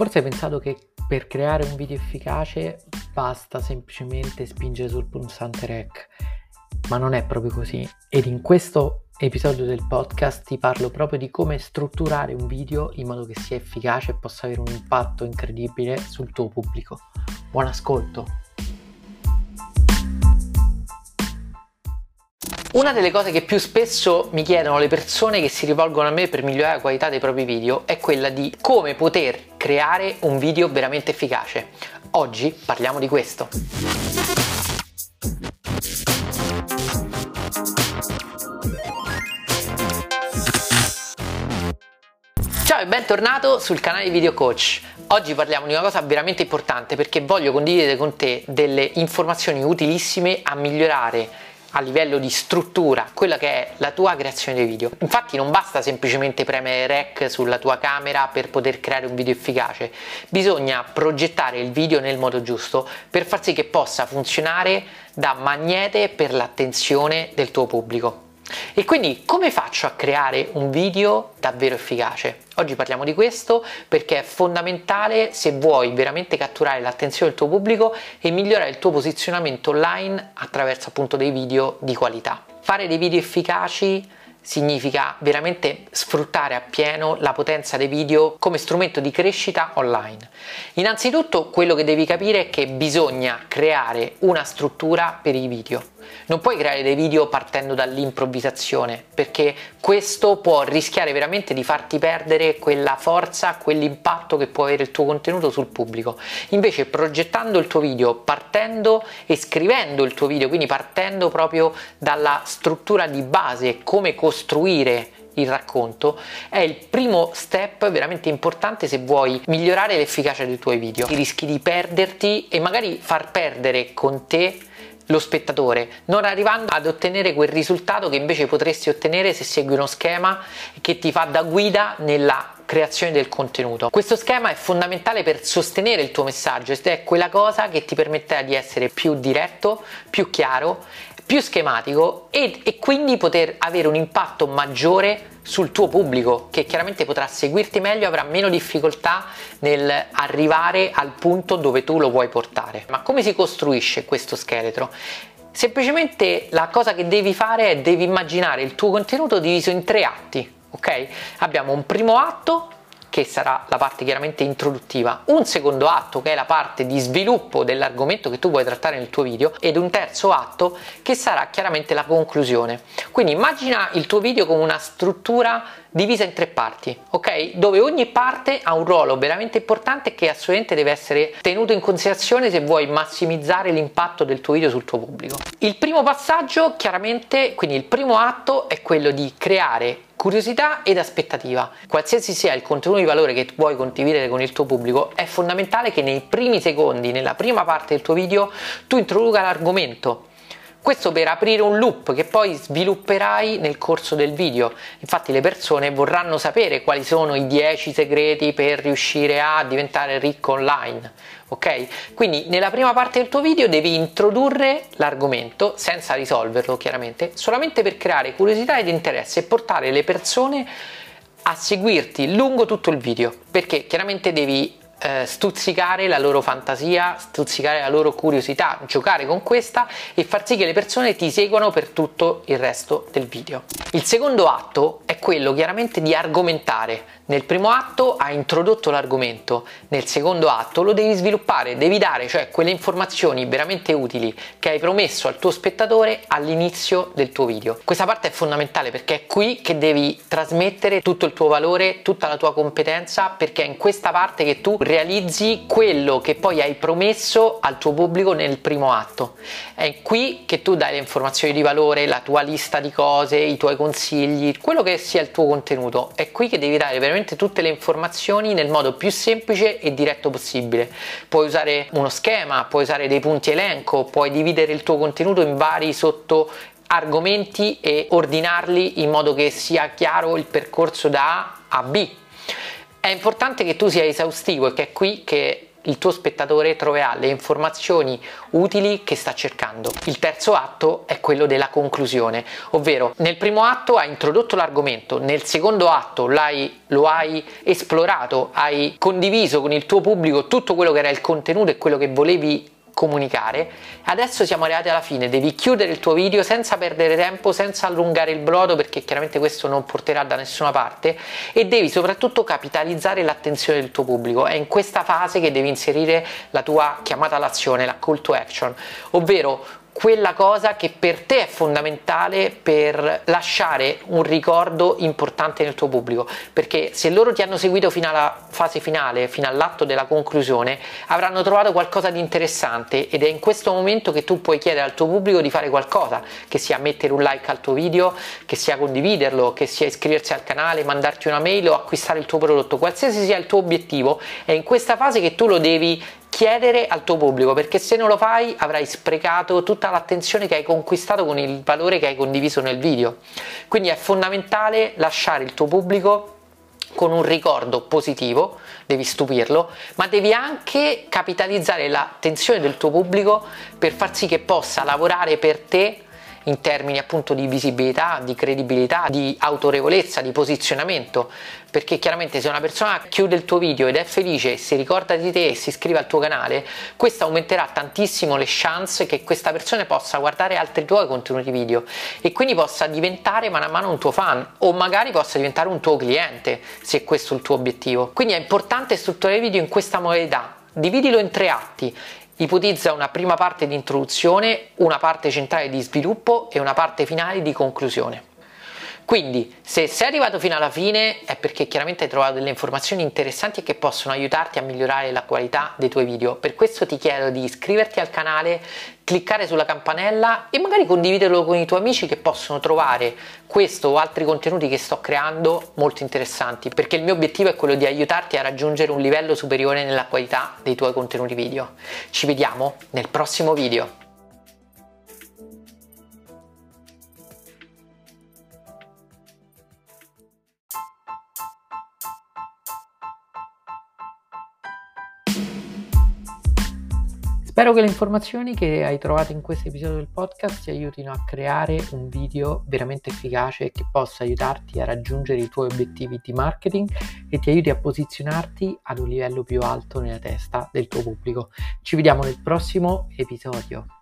Forse hai pensato che per creare un video efficace basta semplicemente spingere sul pulsante rec, ma non è proprio così. Ed in questo episodio del podcast ti parlo proprio di come strutturare un video in modo che sia efficace e possa avere un impatto incredibile sul tuo pubblico. Buon ascolto! Una delle cose che più spesso mi chiedono le persone che si rivolgono a me per migliorare la qualità dei propri video è quella di come poter creare un video veramente efficace. Oggi parliamo di questo. Ciao e bentornato sul canale Video Coach. Oggi parliamo di una cosa veramente importante perché voglio condividere con te delle informazioni utilissime a migliorare a livello di struttura quella che è la tua creazione di video. Infatti non basta semplicemente premere rec sulla tua camera per poter creare un video efficace, bisogna progettare il video nel modo giusto per far sì che possa funzionare da magnete per l'attenzione del tuo pubblico. E quindi come faccio a creare un video davvero efficace? Oggi parliamo di questo perché è fondamentale se vuoi veramente catturare l'attenzione del tuo pubblico e migliorare il tuo posizionamento online attraverso appunto dei video di qualità. Fare dei video efficaci significa veramente sfruttare appieno la potenza dei video come strumento di crescita online. Innanzitutto quello che devi capire è che bisogna creare una struttura per i video. Non puoi creare dei video partendo dall'improvvisazione perché questo può rischiare veramente di farti perdere quella forza, quell'impatto che può avere il tuo contenuto sul pubblico. Invece progettando il tuo video, partendo e scrivendo il tuo video, quindi partendo proprio dalla struttura di base, come costruire il racconto è il primo step veramente importante se vuoi migliorare l'efficacia dei tuoi video. Rischi di perderti e magari far perdere con te lo spettatore, non arrivando ad ottenere quel risultato che invece potresti ottenere se segui uno schema che ti fa da guida nella creazione del contenuto. Questo schema è fondamentale per sostenere il tuo messaggio ed è quella cosa che ti permetterà di essere più diretto, più chiaro, più schematico e, e quindi poter avere un impatto maggiore sul tuo pubblico che chiaramente potrà seguirti meglio, avrà meno difficoltà nel arrivare al punto dove tu lo vuoi portare. Ma come si costruisce questo scheletro? Semplicemente la cosa che devi fare è devi immaginare il tuo contenuto diviso in tre atti, ok? Abbiamo un primo atto che sarà la parte chiaramente introduttiva, un secondo atto che è la parte di sviluppo dell'argomento che tu vuoi trattare nel tuo video ed un terzo atto che sarà chiaramente la conclusione. Quindi immagina il tuo video come una struttura divisa in tre parti, ok? Dove ogni parte ha un ruolo veramente importante che assolutamente deve essere tenuto in considerazione se vuoi massimizzare l'impatto del tuo video sul tuo pubblico. Il primo passaggio, chiaramente, quindi il primo atto è quello di creare Curiosità ed aspettativa. Qualsiasi sia il contenuto di valore che vuoi condividere con il tuo pubblico, è fondamentale che nei primi secondi, nella prima parte del tuo video, tu introduca l'argomento questo per aprire un loop che poi svilupperai nel corso del video. Infatti le persone vorranno sapere quali sono i 10 segreti per riuscire a diventare ricco online. Ok? Quindi nella prima parte del tuo video devi introdurre l'argomento senza risolverlo chiaramente, solamente per creare curiosità ed interesse e portare le persone a seguirti lungo tutto il video, perché chiaramente devi eh, stuzzicare la loro fantasia, stuzzicare la loro curiosità, giocare con questa e far sì che le persone ti seguano per tutto il resto del video. Il secondo atto è quello chiaramente di argomentare. Nel primo atto hai introdotto l'argomento, nel secondo atto lo devi sviluppare, devi dare cioè quelle informazioni veramente utili che hai promesso al tuo spettatore all'inizio del tuo video. Questa parte è fondamentale perché è qui che devi trasmettere tutto il tuo valore, tutta la tua competenza perché è in questa parte che tu realizzi quello che poi hai promesso al tuo pubblico nel primo atto. È qui che tu dai le informazioni di valore, la tua lista di cose, i tuoi consigli, quello che sia il tuo contenuto. È qui che devi dare veramente tutte le informazioni nel modo più semplice e diretto possibile. Puoi usare uno schema, puoi usare dei punti elenco, puoi dividere il tuo contenuto in vari sotto argomenti e ordinarli in modo che sia chiaro il percorso da A a B è importante che tu sia esaustivo e che è qui che il tuo spettatore troverà le informazioni utili che sta cercando. Il terzo atto è quello della conclusione, ovvero nel primo atto hai introdotto l'argomento, nel secondo atto lo hai esplorato, hai condiviso con il tuo pubblico tutto quello che era il contenuto e quello che volevi comunicare. Adesso siamo arrivati alla fine, devi chiudere il tuo video senza perdere tempo, senza allungare il brodo perché chiaramente questo non porterà da nessuna parte e devi soprattutto capitalizzare l'attenzione del tuo pubblico. È in questa fase che devi inserire la tua chiamata all'azione, la call to action, ovvero quella cosa che per te è fondamentale per lasciare un ricordo importante nel tuo pubblico. Perché se loro ti hanno seguito fino alla fase finale fino all'atto della conclusione avranno trovato qualcosa di interessante ed è in questo momento che tu puoi chiedere al tuo pubblico di fare qualcosa che sia mettere un like al tuo video che sia condividerlo che sia iscriversi al canale mandarti una mail o acquistare il tuo prodotto. Qualsiasi sia il tuo obiettivo è in questa fase che tu lo devi chiedere al tuo pubblico perché se non lo fai avrai sprecato tutta l'attenzione che hai conquistato con il valore che hai condiviso nel video. Quindi è fondamentale lasciare il tuo pubblico con un ricordo positivo, devi stupirlo, ma devi anche capitalizzare l'attenzione del tuo pubblico per far sì che possa lavorare per te in termini appunto di visibilità, di credibilità, di autorevolezza, di posizionamento, perché chiaramente se una persona chiude il tuo video ed è felice, si ricorda di te e si iscrive al tuo canale, questo aumenterà tantissimo le chance che questa persona possa guardare altri tuoi contenuti video e quindi possa diventare mano a mano un tuo fan o magari possa diventare un tuo cliente se questo è il tuo obiettivo. Quindi è importante strutturare i video in questa modalità. Dividilo in tre atti ipotizza una prima parte di introduzione, una parte centrale di sviluppo e una parte finale di conclusione. Quindi, se sei arrivato fino alla fine è perché chiaramente hai trovato delle informazioni interessanti che possono aiutarti a migliorare la qualità dei tuoi video. Per questo ti chiedo di iscriverti al canale, cliccare sulla campanella e magari condividerlo con i tuoi amici che possono trovare questo o altri contenuti che sto creando molto interessanti, perché il mio obiettivo è quello di aiutarti a raggiungere un livello superiore nella qualità dei tuoi contenuti video. Ci vediamo nel prossimo video. Spero che le informazioni che hai trovato in questo episodio del podcast ti aiutino a creare un video veramente efficace che possa aiutarti a raggiungere i tuoi obiettivi di marketing e ti aiuti a posizionarti ad un livello più alto nella testa del tuo pubblico. Ci vediamo nel prossimo episodio.